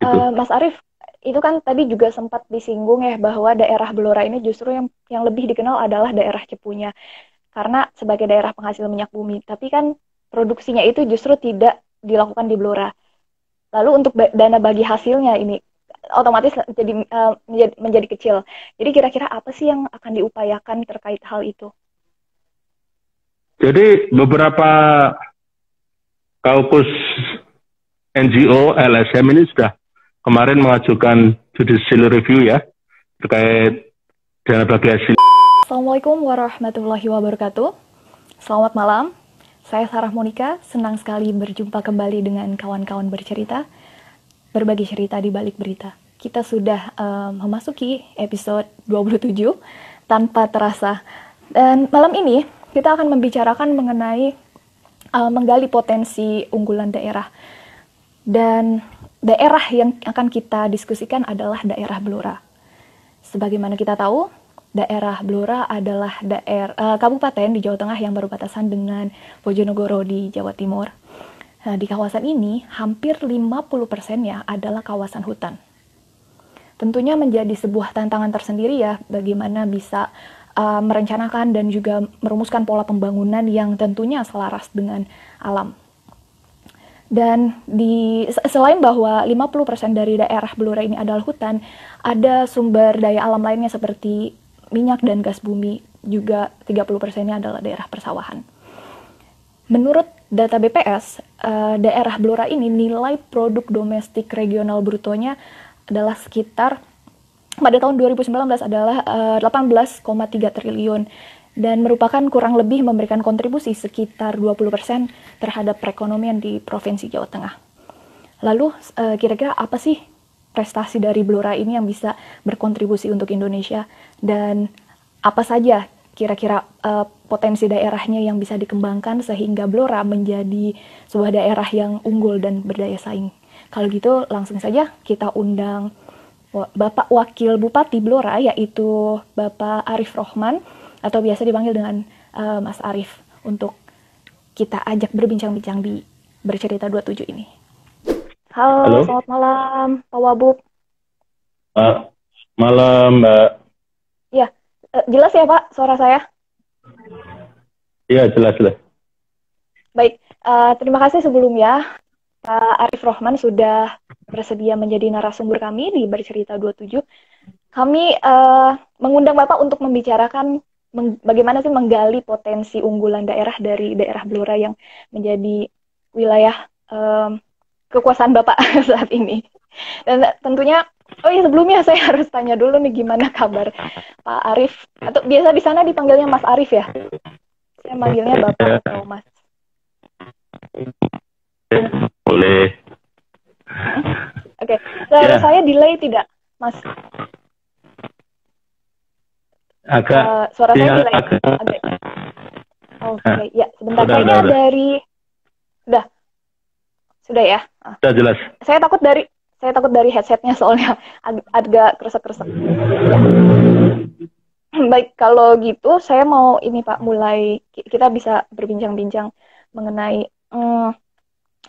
Gitu. Uh, Mas Arief, itu kan tadi juga sempat disinggung ya bahwa daerah Blora ini justru yang yang lebih dikenal adalah daerah Cepunya karena sebagai daerah penghasil minyak bumi. Tapi kan produksinya itu justru tidak dilakukan di Blora. Lalu untuk dana bagi hasilnya ini otomatis jadi uh, menjadi, menjadi kecil. Jadi kira-kira apa sih yang akan diupayakan terkait hal itu? Jadi beberapa kaukus NGO LSM ini sudah kemarin mengajukan judicial review ya terkait dana bagi hasil. Assalamualaikum warahmatullahi wabarakatuh. Selamat malam. Saya Sarah Monika, senang sekali berjumpa kembali dengan kawan-kawan bercerita, berbagi cerita di balik berita. Kita sudah um, memasuki episode 27 tanpa terasa. Dan malam ini kita akan membicarakan mengenai uh, menggali potensi unggulan daerah. Dan daerah yang akan kita diskusikan adalah daerah Blora. Sebagaimana kita tahu, daerah Blora adalah daerah uh, kabupaten di Jawa Tengah yang berbatasan dengan Bojonegoro di Jawa Timur. Nah, di kawasan ini hampir 50%-nya adalah kawasan hutan. Tentunya menjadi sebuah tantangan tersendiri ya bagaimana bisa uh, merencanakan dan juga merumuskan pola pembangunan yang tentunya selaras dengan alam. Dan di selain bahwa 50% dari daerah Blora ini adalah hutan, ada sumber daya alam lainnya seperti minyak dan gas bumi, juga 30%-nya adalah daerah persawahan. Menurut data BPS, eh, daerah Blora ini nilai produk domestik regional brutonya adalah sekitar pada tahun 2019 adalah uh, eh, 18,3 triliun dan merupakan kurang lebih memberikan kontribusi sekitar 20% terhadap perekonomian di Provinsi Jawa Tengah. Lalu eh, kira-kira apa sih prestasi dari Blora ini yang bisa berkontribusi untuk Indonesia dan apa saja kira-kira uh, potensi daerahnya yang bisa dikembangkan sehingga Blora menjadi sebuah daerah yang unggul dan berdaya saing. Kalau gitu langsung saja kita undang Bapak Wakil Bupati Blora yaitu Bapak Arif Rohman atau biasa dipanggil dengan uh, Mas Arif untuk kita ajak berbincang-bincang di bercerita 27 ini. Halo, Halo. selamat malam Pak Wabub. Uh, malam Mbak. Ya, uh, jelas ya Pak suara saya? Iya, jelas jelas. Baik, uh, terima kasih sebelumnya Pak Arif Rohman sudah bersedia menjadi narasumber kami di Bercerita 27. Kami uh, mengundang Bapak untuk membicarakan bagaimana sih menggali potensi unggulan daerah dari daerah Blora yang menjadi wilayah um, kekuasaan Bapak saat ini. Dan tentunya, oh iya sebelumnya saya harus tanya dulu nih gimana kabar Pak Arif atau biasa di sana dipanggilnya Mas Arif ya? Saya manggilnya Bapak atau Mas. Boleh. Oke, okay. ya. saya delay tidak, Mas? Agak uh, suara saya ya, agak, agak. Oke, okay. ya sebentar udah, udah, udah. dari sudah sudah ya. Ah. Sudah jelas. Saya takut dari saya takut dari headsetnya soalnya ag agak kresek-kresek. Ya. Baik, kalau gitu saya mau ini Pak mulai kita bisa berbincang-bincang mengenai hmm,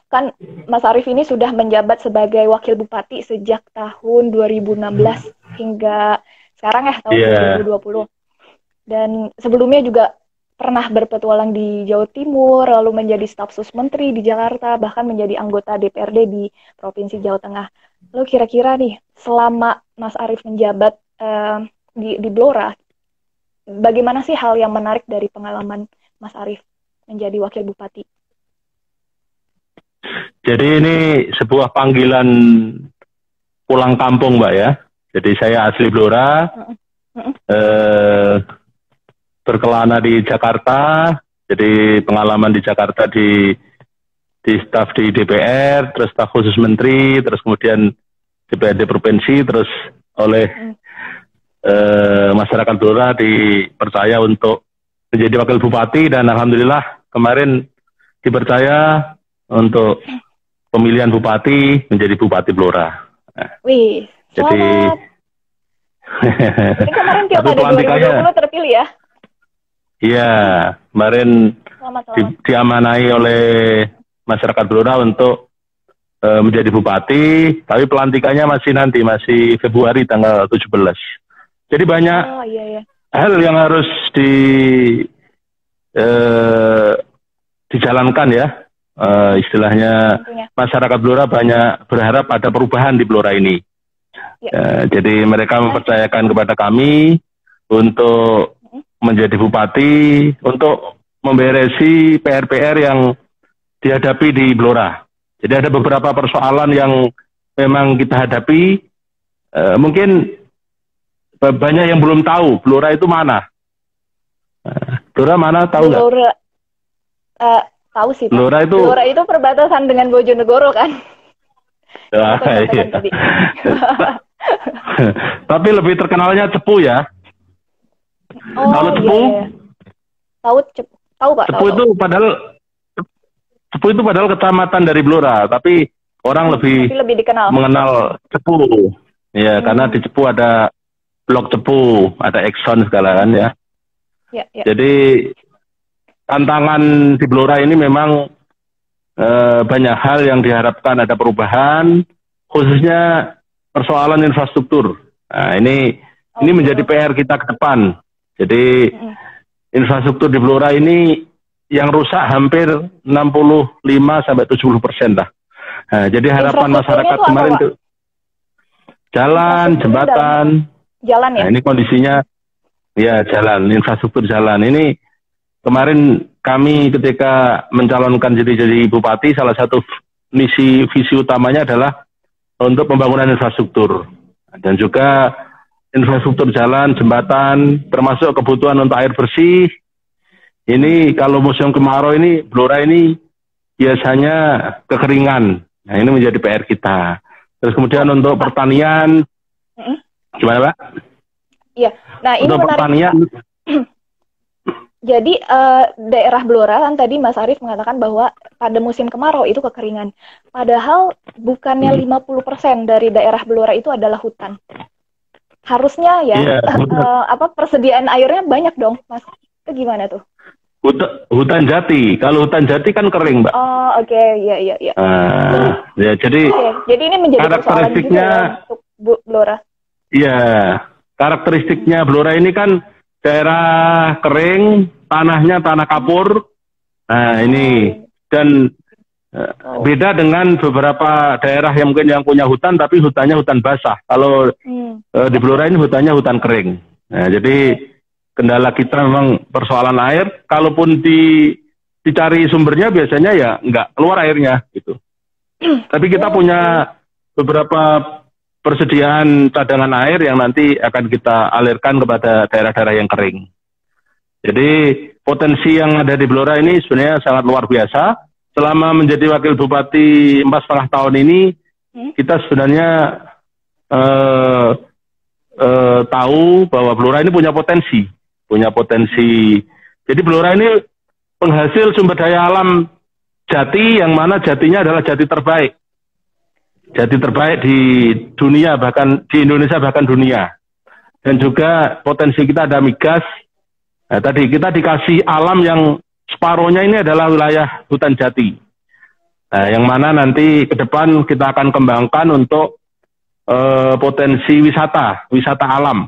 kan Mas Arief ini sudah menjabat sebagai wakil bupati sejak tahun 2016 hingga sekarang ya tahun yeah. 2020. Dan sebelumnya juga pernah berpetualang di Jawa Timur, lalu menjadi staf sus menteri di Jakarta, bahkan menjadi anggota DPRD di Provinsi Jawa Tengah. Lalu kira-kira nih, selama Mas Arief menjabat uh, di, di Blora, bagaimana sih hal yang menarik dari pengalaman Mas Arief menjadi wakil bupati? Jadi ini sebuah panggilan pulang kampung, Mbak ya. Jadi saya asli Blora, eh, berkelana di Jakarta, jadi pengalaman di Jakarta di di staf di DPR, terus staf khusus menteri, terus kemudian DPRD provinsi, terus oleh eh, masyarakat Blora dipercaya untuk menjadi wakil bupati. Dan alhamdulillah kemarin dipercaya untuk pemilihan bupati menjadi bupati Blora. Nah, Wih, jadi Jadi kemarin pilkada 2020 terpilih ya? Iya, kemarin di, diamanai oleh masyarakat Blora untuk uh, menjadi bupati, tapi pelantikannya masih nanti, masih Februari tanggal 17. Jadi banyak oh, iya, iya. hal yang harus di uh, dijalankan ya. Uh, istilahnya masyarakat Blora banyak berharap ada perubahan di Blora ini. Ya. Uh, jadi mereka mempercayakan kepada kami untuk menjadi bupati, untuk memberesi PR-PR yang dihadapi di Blora. Jadi ada beberapa persoalan yang memang kita hadapi. Uh, mungkin banyak yang belum tahu Blora itu mana. Uh, Blora mana tahu nggak? Blora uh, tahu sih. Blora itu Blora itu perbatasan dengan Bojonegoro kan? Ya, iya. Tapi lebih terkenalnya Cepu ya. Oh, Kalau Cepu? Iya, iya. Tahu Cepu. Tahu Pak. Cepu tahu, itu tahu. padahal Cepu itu padahal kecamatan dari Blora, tapi orang lebih, lebih dikenal. mengenal Cepu. Ya, hmm. karena di Cepu ada blok Cepu, ada Exxon segala kan ya. Ya, ya. Jadi tantangan di Blora ini memang eh, banyak hal yang diharapkan ada perubahan, khususnya persoalan infrastruktur. Nah, ini oh, ini menjadi PR kita ke depan. Jadi infrastruktur di Blora ini yang rusak hampir 65 sampai 70 persen lah. Nah, jadi harapan masyarakat kemarin itu jalan, jembatan. Jalan ya. Nah, ini kondisinya ya jalan, infrastruktur jalan. Ini kemarin kami ketika mencalonkan jadi jadi bupati salah satu misi visi utamanya adalah untuk pembangunan infrastruktur dan juga infrastruktur jalan, jembatan, termasuk kebutuhan untuk air bersih, ini kalau musim kemarau ini Blora ini biasanya kekeringan. Nah ini menjadi PR kita. Terus kemudian untuk pertanian, gimana Pak? Iya. Nah ini untuk menarik. pertanian. Jadi uh, daerah Blora kan tadi Mas Arief mengatakan bahwa pada musim kemarau itu kekeringan. Padahal bukannya hmm. 50% dari daerah Blora itu adalah hutan. Harusnya ya yeah, iya, uh, apa persediaan airnya banyak dong, Mas. Itu gimana tuh? Hutan, hutan jati. Kalau hutan jati kan kering, Mbak. Oh, oke, okay. ya, ya, ya. Uh, ya, jadi. Okay. Jadi ini menjadi karakteristiknya ya untuk Blora. Iya, karakteristiknya Blora ini kan daerah kering, tanahnya tanah kapur. Nah, ini dan uh, beda dengan beberapa daerah yang mungkin yang punya hutan tapi hutannya hutan basah. Kalau hmm. uh, di Blora ini hutannya hutan kering. Nah, jadi kendala kita memang persoalan air. Kalaupun di dicari sumbernya biasanya ya nggak keluar airnya gitu. Tapi kita punya beberapa persediaan cadangan air yang nanti akan kita alirkan kepada daerah-daerah yang kering. Jadi potensi yang ada di Blora ini sebenarnya sangat luar biasa. Selama menjadi wakil bupati empat setengah tahun ini, hmm? kita sebenarnya uh, uh, tahu bahwa Blora ini punya potensi punya potensi. Jadi Blora ini penghasil sumber daya alam jati yang mana jatinya adalah jati terbaik. Jati terbaik di dunia bahkan di Indonesia bahkan dunia. Dan juga potensi kita ada migas. Nah, tadi kita dikasih alam yang separohnya ini adalah wilayah hutan jati. Nah, yang mana nanti ke depan kita akan kembangkan untuk uh, potensi wisata, wisata alam.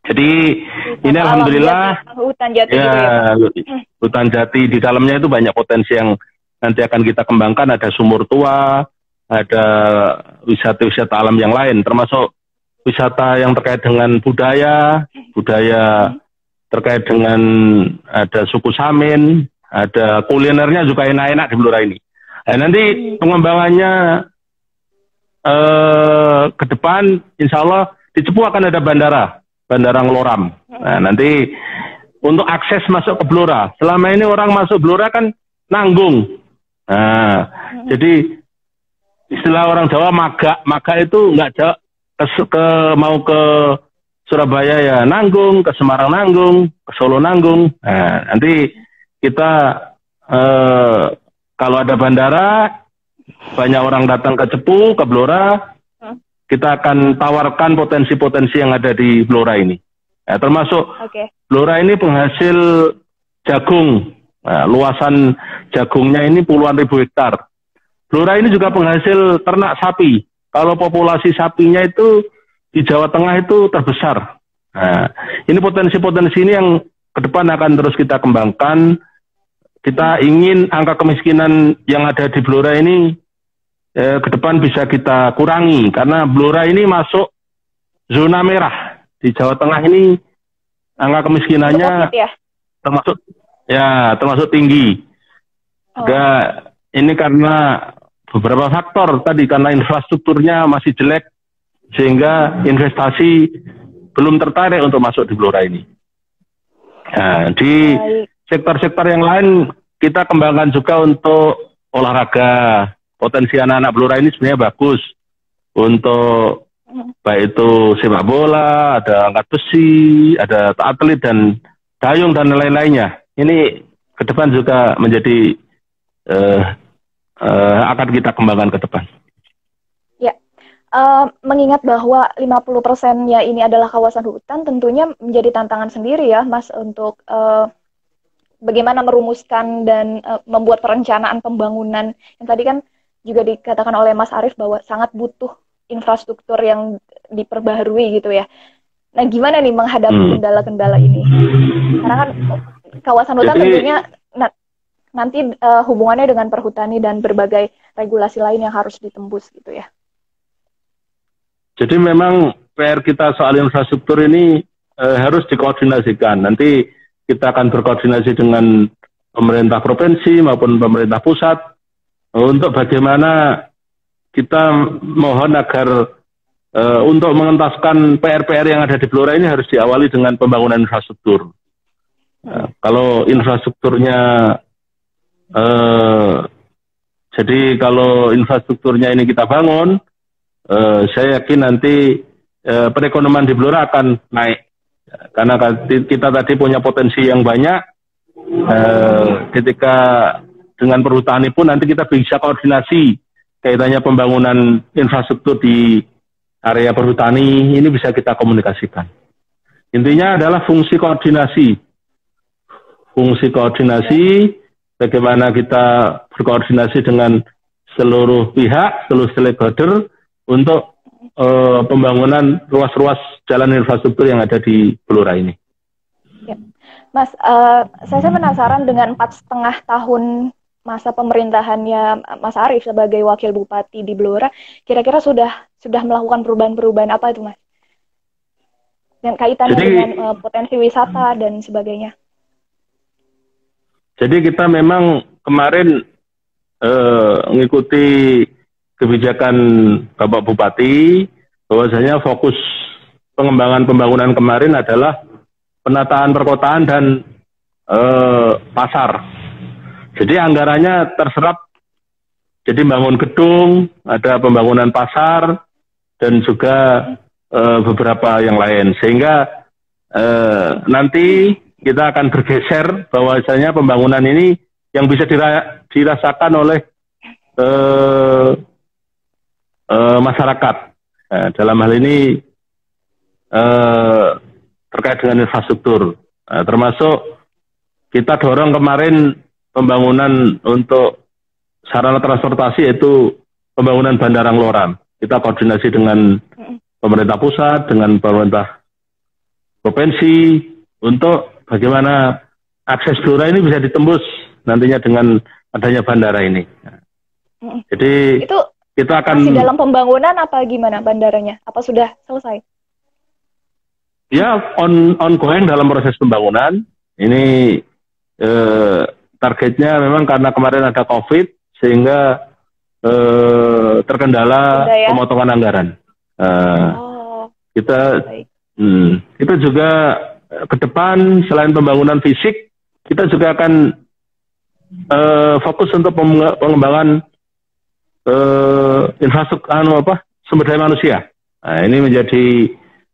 Jadi ini alhamdulillah jati, hutan jati ya, ya hutan jati di dalamnya itu banyak potensi yang nanti akan kita kembangkan ada sumur tua, ada wisata-wisata alam yang lain termasuk wisata yang terkait dengan budaya, budaya terkait dengan ada suku Samin, ada kulinernya juga enak-enak di Blora ini. Nah, nanti pengembangannya eh, ke depan, insya Allah di Cepu akan ada bandara Bandara Ngeloram. Nah, nanti untuk akses masuk ke Blora. Selama ini orang masuk Blora kan nanggung. Nah, jadi istilah orang Jawa maga, maga itu nggak jauh ke, ke mau ke Surabaya ya nanggung, ke Semarang nanggung, ke Solo nanggung. Nah, nanti kita eh, kalau ada bandara banyak orang datang ke Cepu, ke Blora, kita akan tawarkan potensi-potensi yang ada di Blora ini. Ya, termasuk okay. Blora ini penghasil jagung. Nah, luasan jagungnya ini puluhan ribu hektar. Blora ini juga penghasil ternak sapi. Kalau populasi sapinya itu di Jawa Tengah itu terbesar. Nah, ini potensi-potensi ini yang ke depan akan terus kita kembangkan. Kita ingin angka kemiskinan yang ada di Blora ini eh, ke depan bisa kita kurangi karena Blora ini masuk zona merah di Jawa Tengah ini angka kemiskinannya ya? termasuk ya termasuk tinggi. Oh. ini karena beberapa faktor tadi karena infrastrukturnya masih jelek sehingga investasi belum tertarik untuk masuk di Blora ini. Nah, di sektor-sektor yang lain kita kembangkan juga untuk olahraga. Potensi anak-anak Blora ini sebenarnya bagus untuk baik itu sepak bola, ada angkat besi, ada atlet dan dayung dan lain-lainnya. Ini ke depan juga menjadi uh, uh, akan kita kembangkan ke depan. Ya, uh, mengingat bahwa 50 persennya ini adalah kawasan hutan, tentunya menjadi tantangan sendiri ya, Mas, untuk uh, bagaimana merumuskan dan uh, membuat perencanaan pembangunan yang tadi kan juga dikatakan oleh Mas Arief bahwa sangat butuh infrastruktur yang diperbaharui gitu ya. Nah, gimana nih menghadapi hmm. kendala-kendala ini? Karena kan kawasan hutan Jadi, tentunya nanti uh, hubungannya dengan perhutani dan berbagai regulasi lain yang harus ditembus gitu ya. Jadi memang PR kita soal infrastruktur ini uh, harus dikoordinasikan. Nanti kita akan berkoordinasi dengan pemerintah provinsi maupun pemerintah pusat untuk bagaimana kita mohon agar uh, untuk mengentaskan PR-PR yang ada di Blora ini harus diawali dengan pembangunan infrastruktur. Uh, kalau infrastrukturnya Uh, jadi kalau infrastrukturnya ini kita bangun, uh, saya yakin nanti uh, perekonomian di Blora akan naik. Karena kita tadi punya potensi yang banyak, uh, ketika dengan perhutani pun nanti kita bisa koordinasi kaitannya pembangunan infrastruktur di area perhutani ini bisa kita komunikasikan. Intinya adalah fungsi koordinasi. Fungsi koordinasi bagaimana kita berkoordinasi dengan seluruh pihak, seluruh stakeholder untuk uh, pembangunan ruas-ruas jalan infrastruktur yang ada di Blora ini. Ya. Mas, uh, saya, saya penasaran dengan empat setengah tahun masa pemerintahannya Mas Arief sebagai wakil bupati di Blora, kira-kira sudah sudah melakukan perubahan-perubahan apa itu, Mas? Dan kaitannya Jadi, dengan uh, potensi wisata dan sebagainya. Jadi kita memang kemarin eh, mengikuti kebijakan Bapak Bupati bahwasanya fokus pengembangan pembangunan kemarin adalah penataan perkotaan dan eh, pasar. Jadi anggarannya terserap jadi bangun gedung, ada pembangunan pasar dan juga eh, beberapa yang lain sehingga eh, nanti kita akan bergeser bahwasanya pembangunan ini yang bisa dira dirasakan oleh uh, uh, masyarakat. Nah, dalam hal ini uh, terkait dengan infrastruktur, nah, termasuk kita dorong kemarin pembangunan untuk sarana transportasi yaitu pembangunan Bandara Ngloran. Kita koordinasi dengan pemerintah pusat, dengan pemerintah provinsi untuk bagaimana akses Blora ini bisa ditembus nantinya dengan adanya bandara ini. Jadi itu kita akan masih dalam pembangunan apa gimana bandaranya? Apa sudah selesai? Ya on ongoing dalam proses pembangunan. Ini eh, targetnya memang karena kemarin ada COVID sehingga eh, terkendala ya? pemotongan anggaran. Eh, oh, kita hmm, kita juga ke depan selain pembangunan fisik, kita juga akan uh, fokus untuk pengembangan uh, infrastruktur anu apa sumber daya manusia. Nah, ini menjadi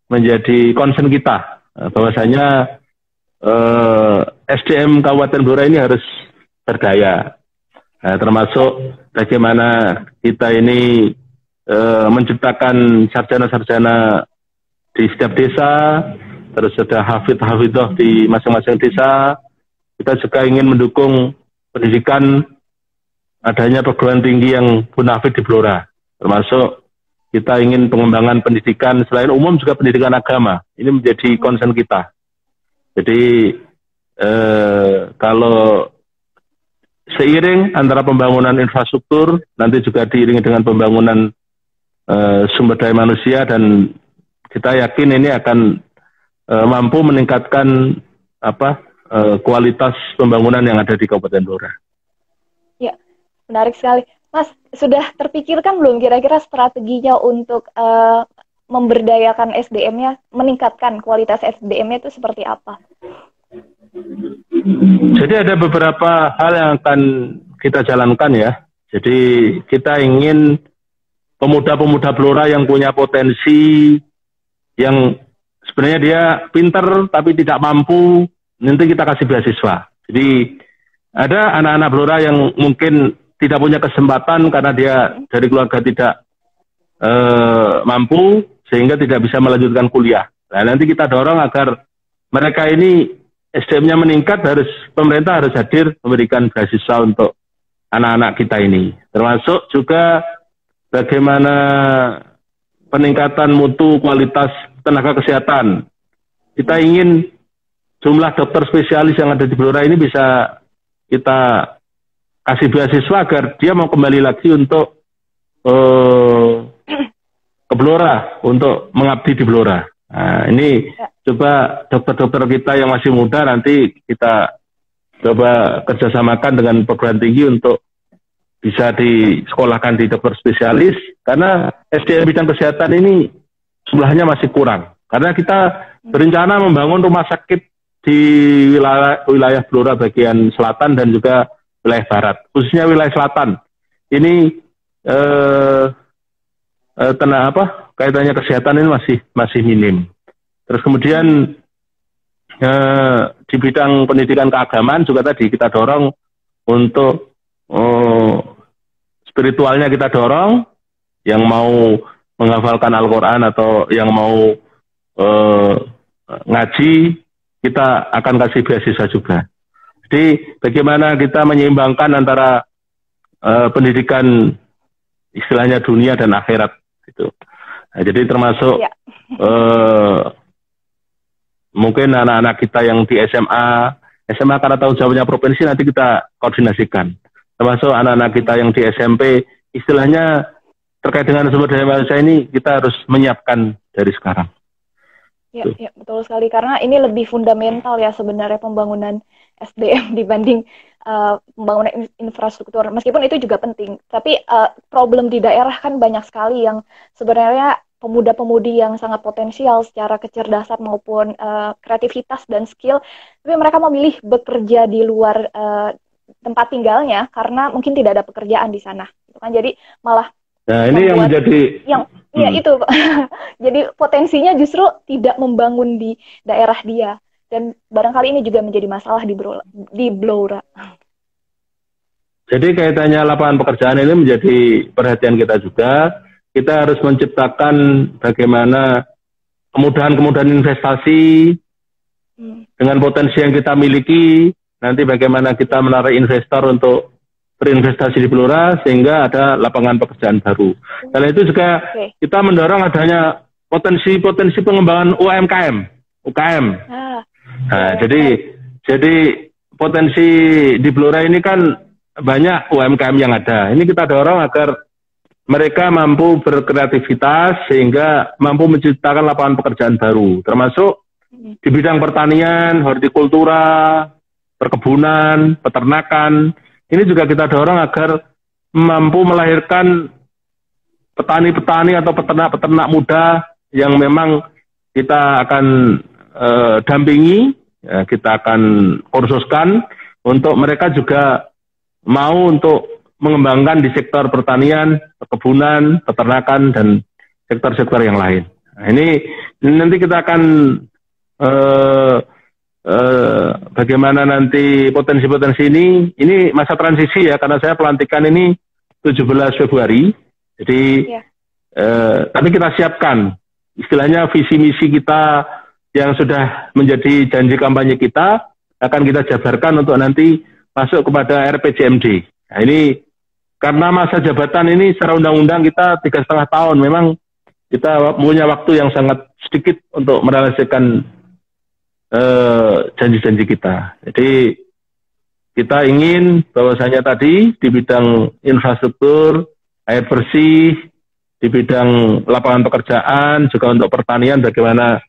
menjadi concern kita uh, bahwasanya uh, SDM Kabupaten Blora ini harus berdaya. Nah, termasuk bagaimana kita ini uh, menciptakan sarjana-sarjana di setiap desa terus ada hafid hafidah di masing-masing desa. Kita juga ingin mendukung pendidikan adanya perguruan tinggi yang bonafit di Blora, termasuk kita ingin pengembangan pendidikan selain umum juga pendidikan agama. Ini menjadi concern kita. Jadi eh, kalau seiring antara pembangunan infrastruktur nanti juga diiringi dengan pembangunan eh, sumber daya manusia dan kita yakin ini akan eh, mampu meningkatkan apa uh, kualitas pembangunan yang ada di Kabupaten Blora. Ya, menarik sekali. Mas, sudah terpikirkan belum kira-kira strateginya untuk uh, memberdayakan SDM-nya, meningkatkan kualitas SDM-nya itu seperti apa? Jadi ada beberapa hal yang akan kita jalankan ya. Jadi kita ingin pemuda-pemuda Blora yang punya potensi, yang sebenarnya dia pinter tapi tidak mampu, nanti kita kasih beasiswa. Jadi ada anak-anak Blora yang mungkin tidak punya kesempatan karena dia dari keluarga tidak uh, mampu sehingga tidak bisa melanjutkan kuliah. Nah, nanti kita dorong agar mereka ini SDM-nya meningkat harus pemerintah harus hadir memberikan beasiswa untuk anak-anak kita ini. Termasuk juga bagaimana peningkatan mutu kualitas tenaga kesehatan. Kita ingin jumlah dokter spesialis yang ada di Blora ini bisa kita kasih beasiswa agar dia mau kembali lagi untuk uh, ke Blora untuk mengabdi di Blora. Nah, ini ya. coba dokter-dokter kita yang masih muda nanti kita coba kerjasamakan dengan perguruan tinggi untuk bisa disekolahkan di dokter spesialis karena SDM bidang kesehatan ini jumlahnya masih kurang. Karena kita berencana membangun rumah sakit di wilayah, wilayah Blora bagian selatan dan juga wilayah barat, khususnya wilayah selatan. Ini eh, eh, tenang apa kaitannya kesehatan ini masih masih minim. Terus kemudian eh, di bidang pendidikan keagamaan juga tadi kita dorong untuk oh, spiritualnya kita dorong yang mau menghafalkan Al-Quran atau yang mau eh, ngaji kita akan kasih beasiswa juga. Jadi bagaimana kita menyeimbangkan antara uh, pendidikan istilahnya dunia dan akhirat itu. Nah, jadi termasuk ya. uh, mungkin anak-anak kita yang di SMA, SMA karena tahu jawabnya provinsi nanti kita koordinasikan. Termasuk anak-anak kita yang di SMP, istilahnya terkait dengan sumber daya manusia ini kita harus menyiapkan dari sekarang. Ya, ya, betul sekali karena ini lebih fundamental ya sebenarnya pembangunan SDM dibanding uh, pembangunan infrastruktur. Meskipun itu juga penting, tapi uh, problem di daerah kan banyak sekali yang sebenarnya pemuda-pemudi yang sangat potensial secara kecerdasan maupun uh, kreativitas dan skill, tapi mereka memilih bekerja di luar uh, tempat tinggalnya karena mungkin tidak ada pekerjaan di sana. Kan jadi malah Nah, ini yang menjadi yang iya hmm. itu Jadi potensinya justru tidak membangun di daerah dia dan barangkali ini juga menjadi masalah di Bro, di Blora. Jadi kaitannya lapangan pekerjaan ini menjadi perhatian kita juga. Kita harus menciptakan bagaimana kemudahan-kemudahan investasi hmm. dengan potensi yang kita miliki. Nanti bagaimana kita menarik investor untuk berinvestasi di Blora sehingga ada lapangan pekerjaan baru. Dan itu juga okay. kita mendorong adanya potensi-potensi pengembangan UMKM, UKM. Ah, nah, jadi jadi potensi di Blora ini kan banyak UMKM yang ada. Ini kita dorong agar mereka mampu berkreativitas sehingga mampu menciptakan lapangan pekerjaan baru, termasuk di bidang pertanian, hortikultura, perkebunan, peternakan, ini juga kita dorong agar mampu melahirkan petani-petani atau peternak-peternak muda yang memang kita akan uh, dampingi, ya, kita akan kursuskan untuk mereka juga mau untuk mengembangkan di sektor pertanian, perkebunan, peternakan dan sektor-sektor yang lain. Nah, ini, nanti kita akan uh, eh, bagaimana nanti potensi-potensi ini, ini masa transisi ya, karena saya pelantikan ini 17 Februari, jadi ya. eh, tapi kita siapkan, istilahnya visi misi kita yang sudah menjadi janji kampanye kita, akan kita jabarkan untuk nanti masuk kepada RPJMD. Nah ini karena masa jabatan ini secara undang-undang kita tiga setengah tahun memang kita punya waktu yang sangat sedikit untuk merealisasikan janji-janji uh, kita. Jadi kita ingin bahwasanya tadi di bidang infrastruktur, air bersih, di bidang lapangan pekerjaan, juga untuk pertanian bagaimana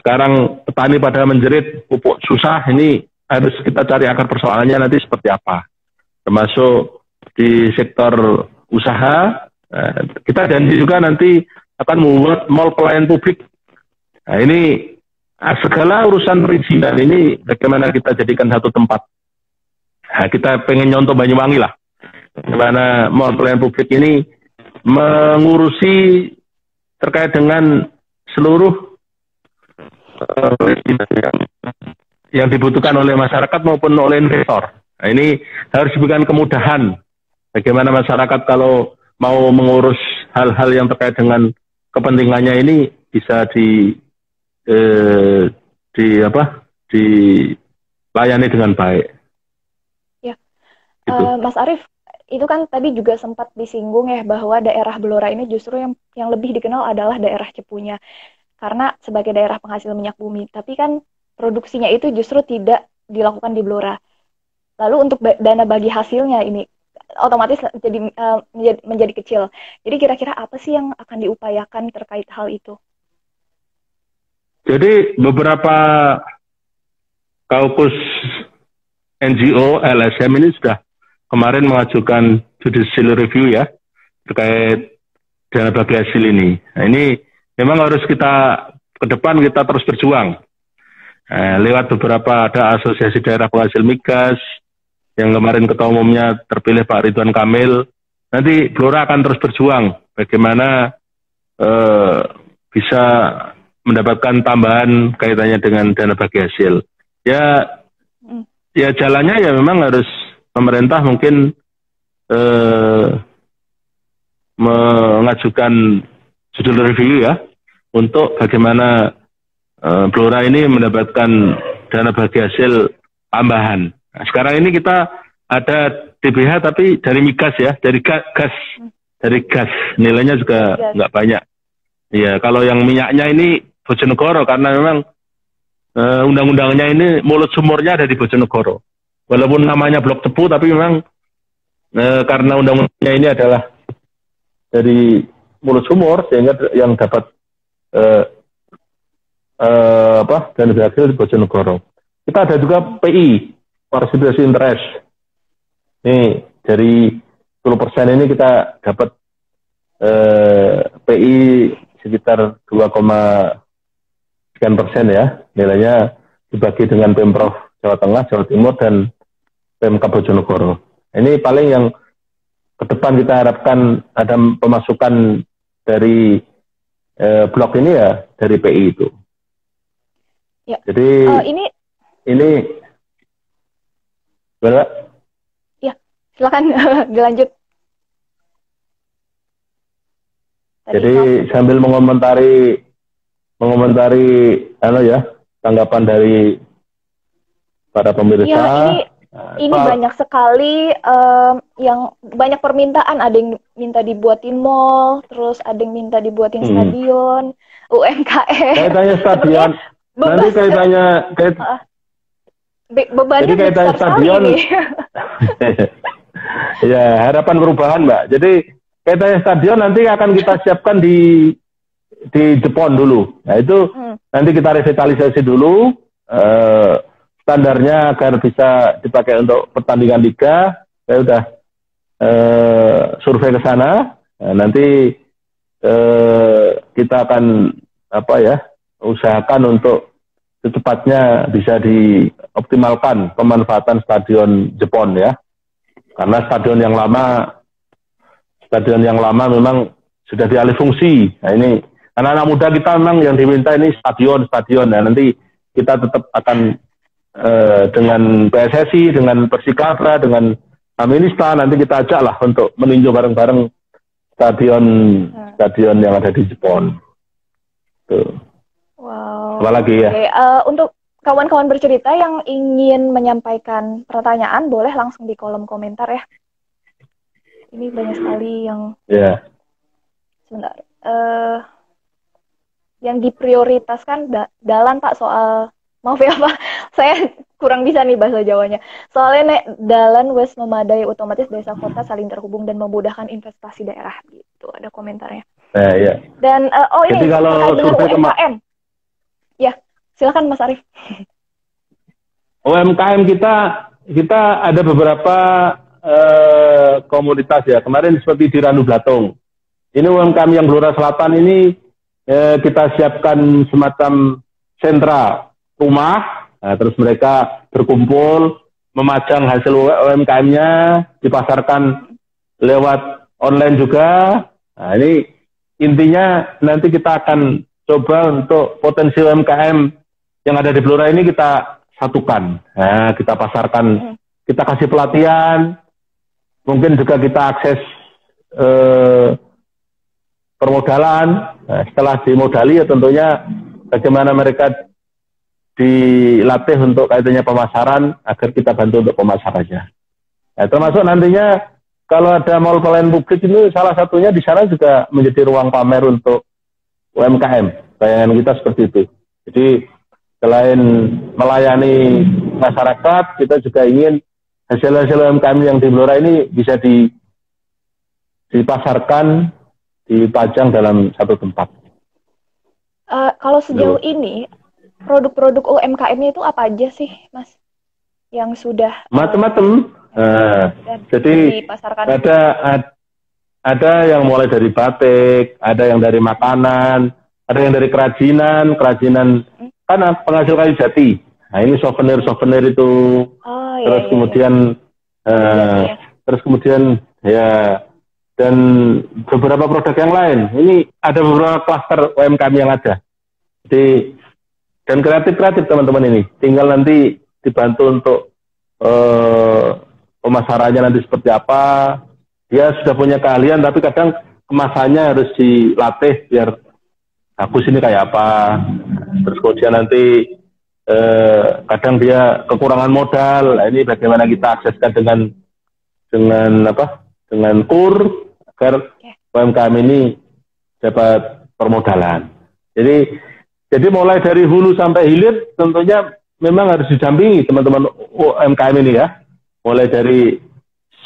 sekarang petani pada menjerit pupuk susah ini harus kita cari akar persoalannya nanti seperti apa. Termasuk di sektor usaha, eh, kita janji juga nanti akan membuat mall pelayan publik. Nah ini segala urusan perizinan ini bagaimana kita jadikan satu tempat. Nah, kita pengen nyontoh Banyuwangi lah. Bagaimana mall pelayan publik ini mengurusi terkait dengan seluruh uh, yang dibutuhkan oleh masyarakat maupun oleh investor. Nah, ini harus diberikan kemudahan bagaimana masyarakat kalau mau mengurus hal-hal yang terkait dengan kepentingannya ini bisa di eh, di apa dilayani dengan baik. Ya, gitu. uh, Mas Arief, itu kan tadi juga sempat disinggung ya bahwa daerah Blora ini justru yang yang lebih dikenal adalah daerah Cepunya karena sebagai daerah penghasil minyak bumi. Tapi kan produksinya itu justru tidak dilakukan di Blora. Lalu untuk dana bagi hasilnya ini otomatis jadi uh, menjadi, menjadi kecil. Jadi kira-kira apa sih yang akan diupayakan terkait hal itu? Jadi beberapa kaukus NGO LSM ini sudah kemarin mengajukan judicial review ya terkait dana bagi hasil ini. Nah, ini memang harus kita ke depan kita terus berjuang. Eh, lewat beberapa ada asosiasi daerah penghasil migas, yang kemarin ketua umumnya terpilih Pak Ridwan Kamil, nanti Blora akan terus berjuang bagaimana uh, bisa mendapatkan tambahan kaitannya dengan dana bagi hasil. Ya, hmm. ya jalannya ya memang harus pemerintah mungkin uh, mengajukan judul review ya untuk bagaimana uh, Blora ini mendapatkan dana bagi hasil tambahan. Nah, sekarang ini kita ada DBH tapi dari migas ya, dari gas, gas dari gas nilainya juga nggak banyak. Iya, kalau yang minyaknya ini Bojonegoro karena memang uh, undang-undangnya ini mulut sumurnya ada di Bojonegoro. Walaupun namanya blok tepu tapi memang uh, karena undang-undangnya ini adalah dari mulut sumur sehingga yang dapat uh, uh, apa dan hasil di Bojonegoro. Kita ada juga PI partisipasi interest. Ini dari 10% ini kita dapat eh, PI sekitar 2, sekian persen ya. Nilainya dibagi dengan Pemprov Jawa Tengah, Jawa Timur, dan Pemkab Bojonegoro. Ini paling yang ke depan kita harapkan ada pemasukan dari eh, blok ini ya dari PI itu. Ya. Jadi uh, ini ini Gimana? Ya, silakan dilanjut. Jadi sambil mengomentari mengomentari anu ya tanggapan dari para pemirsa. Ya, ini nah, ini banyak sekali um, yang banyak permintaan. Ada yang minta dibuatin mall, terus ada yang minta dibuatin hmm. stadion, UMKM. Kaitannya stadion. Nanti kaitannya kait, uh, Be bebannya Jadi kaitan stadion. ya, harapan perubahan, Mbak. Jadi kaitannya stadion nanti akan kita siapkan di di Jepang dulu. Nah, itu hmm. nanti kita revitalisasi dulu uh, standarnya agar bisa dipakai untuk pertandingan liga. Saya udah uh, survei ke sana. Nah, nanti uh, kita akan apa ya? usahakan untuk secepatnya bisa dioptimalkan pemanfaatan stadion Jepon ya. Karena stadion yang lama stadion yang lama memang sudah dialih fungsi. Nah ini anak-anak muda kita memang yang diminta ini stadion stadion ya nanti kita tetap akan eh, dengan PSSI, dengan Persikabra, dengan Aminista nanti kita ajak lah untuk meninjau bareng-bareng stadion hmm. stadion yang ada di Jepon. Tuh. Wow. Apa lagi ya? Okay. Uh, eh, untuk kawan-kawan bercerita yang ingin menyampaikan pertanyaan, boleh langsung di kolom komentar ya. ini banyak sekali yang ya sebentar uh, yang diprioritaskan da dalan Pak soal maaf ya Pak saya kurang bisa nih bahasa Jawanya. Soalnya nek dalan wes memadai otomatis desa kota saling terhubung dan memudahkan investasi daerah gitu. Ada komentarnya. Ya, ya. dan uh, oh ini Jadi kalau survei UMKM ya silakan Mas Arief. UMKM kita kita ada beberapa uh, komunitas ya. Kemarin seperti di Ranu Blatung. Ini UMKM yang Blora Selatan ini eh, kita siapkan semacam sentra rumah, nah, terus mereka berkumpul, memajang hasil UMKM-nya, dipasarkan lewat online juga. Nah, ini intinya nanti kita akan coba untuk potensi UMKM yang ada di Blora ini kita satukan, nah, kita pasarkan, kita kasih pelatihan, mungkin juga kita akses eh, permodalan. Nah, setelah dimodali ya tentunya bagaimana mereka dilatih untuk kaitannya pemasaran agar kita bantu untuk pemasarannya. Nah, termasuk nantinya kalau ada mall pelayan publik itu salah satunya di sana juga menjadi ruang pamer untuk UMKM. Bayangan kita seperti itu. Jadi selain melayani masyarakat, kita juga ingin hasil-hasil UMKM yang di Blora ini bisa di, dipasarkan dipajang dalam satu tempat. Uh, kalau sejauh Lalu. ini produk-produk UMKM itu apa aja sih, Mas? Yang sudah macam-macam. Uh, jadi ada ada yang mulai dari batik, ada yang dari makanan, ada yang dari kerajinan, kerajinan hmm. kan penghasil kayu jati. Nah ini souvenir souvenir itu. Oh, iya, terus iya, kemudian iya. Uh, iya. terus kemudian ya dan beberapa produk yang lain. Ini ada beberapa klaster UMKM yang ada. Jadi dan kreatif-kreatif teman-teman ini. Tinggal nanti dibantu untuk uh, pemasarannya nanti seperti apa. Dia sudah punya keahlian, tapi kadang kemasannya harus dilatih biar bagus ini kayak apa. Terus kemudian nanti eh, kadang dia kekurangan modal. Nah, ini bagaimana kita akseskan dengan dengan apa? Dengan kur agar UMKM ini dapat permodalan. Jadi jadi mulai dari hulu sampai hilir tentunya memang harus didampingi teman-teman UMKM ini ya. Mulai dari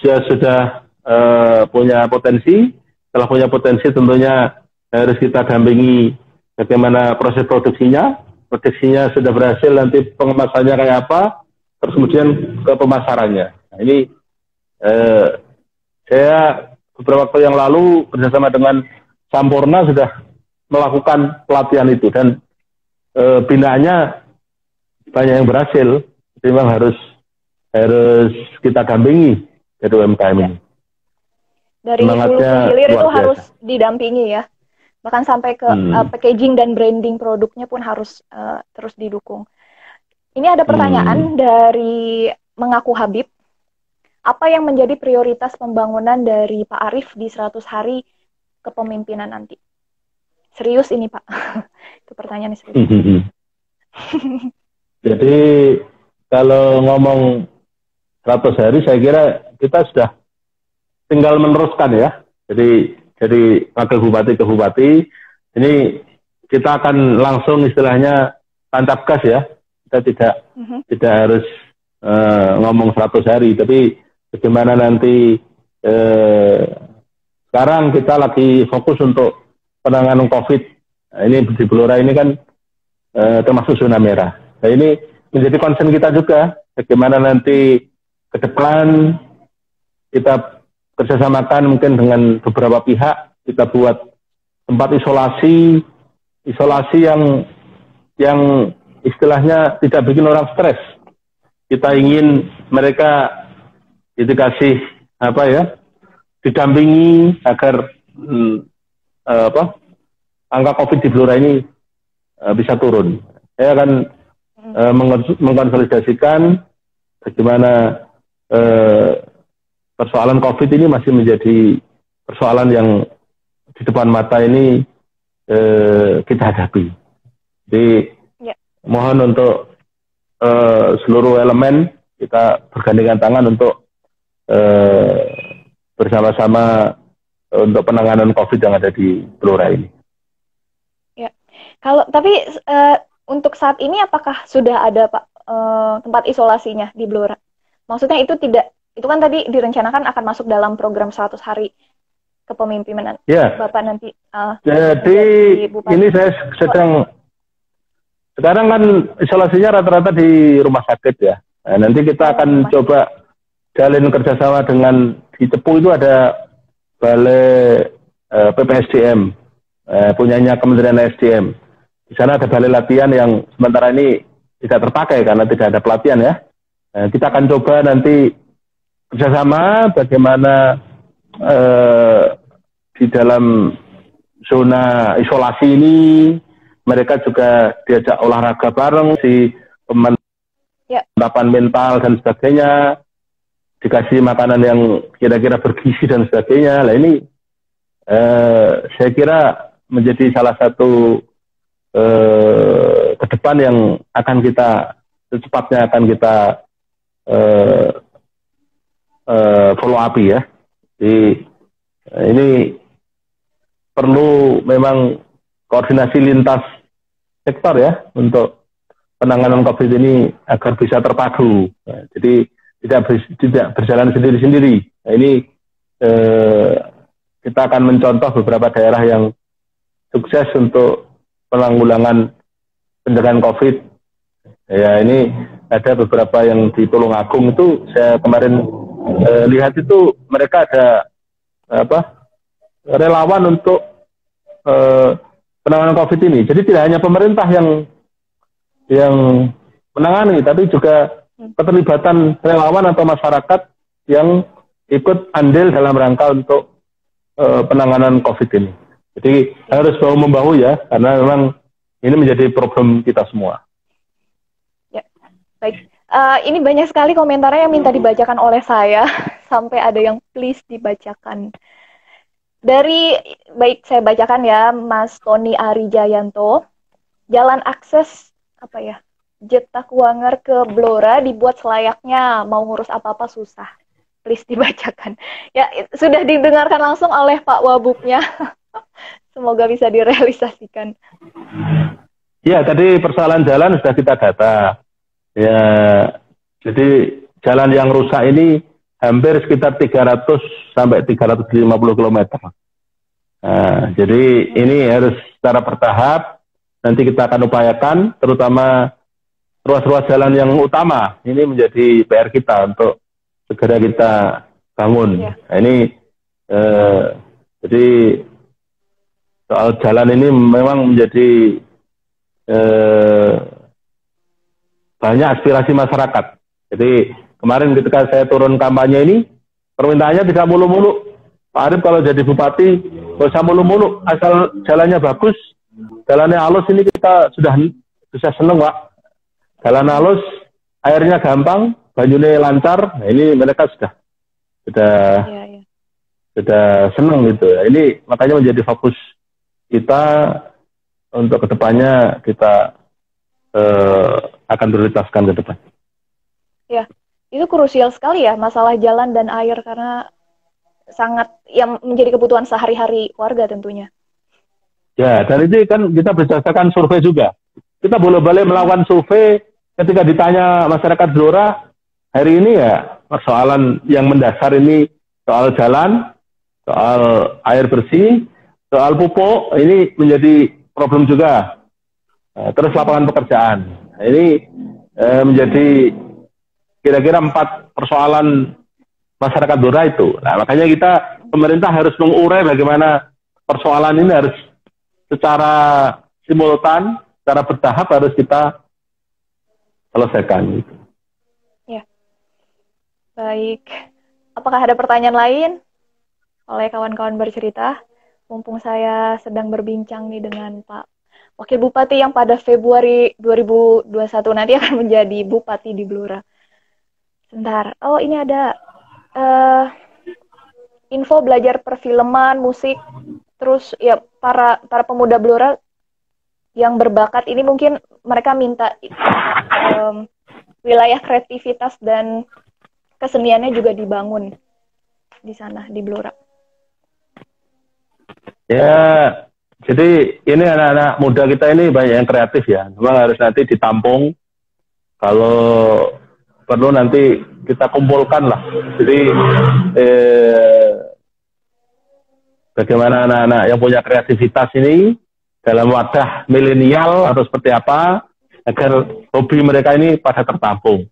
dia sudah uh, punya potensi, setelah punya potensi tentunya harus kita dampingi bagaimana proses produksinya, produksinya sudah berhasil nanti pengemasannya kayak apa, terus kemudian ke pemasarannya. Nah, ini eh, saya beberapa waktu yang lalu bersama dengan Sampurna sudah melakukan pelatihan itu dan e, binaannya banyak yang berhasil. Jadi memang harus harus kita dampingi dari UMKM ini. Dari hulu hilir itu harus didampingi ya. Bahkan sampai ke hmm. uh, packaging dan branding produknya pun harus uh, terus didukung. Ini ada pertanyaan hmm. dari mengaku Habib apa yang menjadi prioritas pembangunan dari Pak Arief di 100 hari kepemimpinan nanti? Serius ini Pak, itu pertanyaan serius. Jadi kalau ngomong 100 hari saya kira kita sudah tinggal meneruskan ya. Jadi jadi wakil bupati ke bupati ini kita akan langsung istilahnya tancap gas ya. Kita tidak mm-hmm. tidak harus uh, ngomong 100 hari tapi bagaimana nanti eh, sekarang kita lagi fokus untuk penanganan COVID. Nah, ini di Blora ini kan eh, termasuk zona merah. Nah ini menjadi concern kita juga bagaimana nanti ke depan kita kerjasamakan mungkin dengan beberapa pihak kita buat tempat isolasi isolasi yang yang istilahnya tidak bikin orang stres. Kita ingin mereka itu kasih apa ya didampingi agar hmm, uh, apa angka covid di Blora ini uh, bisa turun. Saya akan uh, mengkonsolidasikan bagaimana uh, persoalan covid ini masih menjadi persoalan yang di depan mata ini uh, kita hadapi. Jadi ya. mohon untuk uh, seluruh elemen kita bergandengan tangan untuk Eh, bersama-sama untuk penanganan COVID yang ada di Blora ini. Ya, kalau tapi uh, untuk saat ini apakah sudah ada Pak uh, tempat isolasinya di Blora? Maksudnya itu tidak itu kan tadi direncanakan akan masuk dalam program 100 hari kepemimpinan ya. Bapak nanti. Uh, Jadi ini saya sedang sekarang kan isolasinya rata-rata di rumah sakit ya. Nah, nanti kita akan rumah. coba jalin kerjasama dengan di Cepu itu ada balai eh, PPSDM uh, punyanya Kementerian SDM. Di sana ada balai latihan yang sementara ini tidak terpakai karena tidak ada pelatihan ya. Nah, kita akan coba nanti kerjasama bagaimana eh, di dalam zona isolasi ini mereka juga diajak olahraga bareng si pemantapan ya. mental dan sebagainya dikasih makanan yang kira-kira bergizi dan sebagainya lah ini eh, saya kira menjadi salah satu eh, ke depan yang akan kita secepatnya akan kita eh, uh, follow up ya. Jadi uh, ini perlu memang koordinasi lintas sektor ya untuk penanganan COVID ini agar bisa terpadu. Nah, jadi tidak ber, tidak berjalan sendiri-sendiri. Nah, ini eh, kita akan mencontoh beberapa daerah yang sukses untuk penanggulangan pencegahan COVID. Ya ini ada beberapa yang di Tulungagung itu saya kemarin eh, lihat itu mereka ada apa relawan untuk eh, penanganan COVID ini. Jadi tidak hanya pemerintah yang yang menangani, tapi juga keterlibatan relawan atau masyarakat yang ikut andil dalam rangka untuk eh, penanganan COVID ini. Jadi harus bahu membahu ya, karena memang ini menjadi problem kita semua. Ya, baik. Uh, ini banyak sekali komentarnya yang minta dibacakan oleh saya sampai ada yang please dibacakan. Dari baik saya bacakan ya Mas Tony Arijayanto. Jalan akses apa ya? Jeta Kuanger ke Blora dibuat selayaknya mau ngurus apa-apa susah. Please dibacakan. Ya sudah didengarkan langsung oleh Pak Wabuknya. Semoga bisa direalisasikan. Ya, tadi persoalan jalan sudah kita data Ya, jadi jalan yang rusak ini hampir sekitar 300 sampai 350 km. Nah, jadi ini harus secara bertahap. Nanti kita akan upayakan, terutama ruas-ruas jalan yang utama. Ini menjadi PR kita untuk segera kita bangun. Ya. Nah, ini eh, jadi soal jalan ini memang menjadi eh, banyak aspirasi masyarakat. Jadi kemarin ketika saya turun kampanye ini, permintaannya tidak mulu-mulu. Pak Arif kalau jadi bupati, gak usah mulu-mulu, asal jalannya bagus, jalannya halus ini kita sudah bisa seneng Pak. Jalan halus, airnya gampang, bajunya lancar, nah ini mereka sudah sudah ya, ya. sudah seneng gitu. Ini makanya menjadi fokus kita untuk ke depannya kita eh, akan prioritaskan ke depan. Ya, itu krusial sekali ya masalah jalan dan air karena sangat yang menjadi kebutuhan sehari-hari warga tentunya. Ya, dan itu kan kita berdasarkan survei juga. Kita boleh-boleh melakukan survei ketika ditanya masyarakat Blora hari ini ya persoalan yang mendasar ini soal jalan, soal air bersih, soal pupuk ini menjadi problem juga. Eh, terus lapangan pekerjaan. Ini eh, menjadi kira-kira empat persoalan masyarakat Blora itu. Nah, makanya kita pemerintah harus mengurai bagaimana persoalan ini harus secara simultan, secara bertahap harus kita selesaikan. Ya, baik. Apakah ada pertanyaan lain oleh kawan-kawan bercerita? Mumpung saya sedang berbincang nih dengan Pak Wakil Bupati yang pada Februari 2021 nanti akan menjadi Bupati di Blora. Sebentar. Oh, ini ada uh, info belajar perfilman, musik, terus ya para para pemuda Blora yang berbakat ini mungkin mereka minta um, wilayah kreativitas dan keseniannya juga dibangun. di sana di Blora? Ya, jadi ini anak-anak muda kita ini banyak yang kreatif ya. Memang harus nanti ditampung. Kalau perlu nanti kita kumpulkan lah. Jadi eh, bagaimana anak-anak yang punya kreativitas ini dalam wadah milenial atau seperti apa agar hobi mereka ini pada tertampung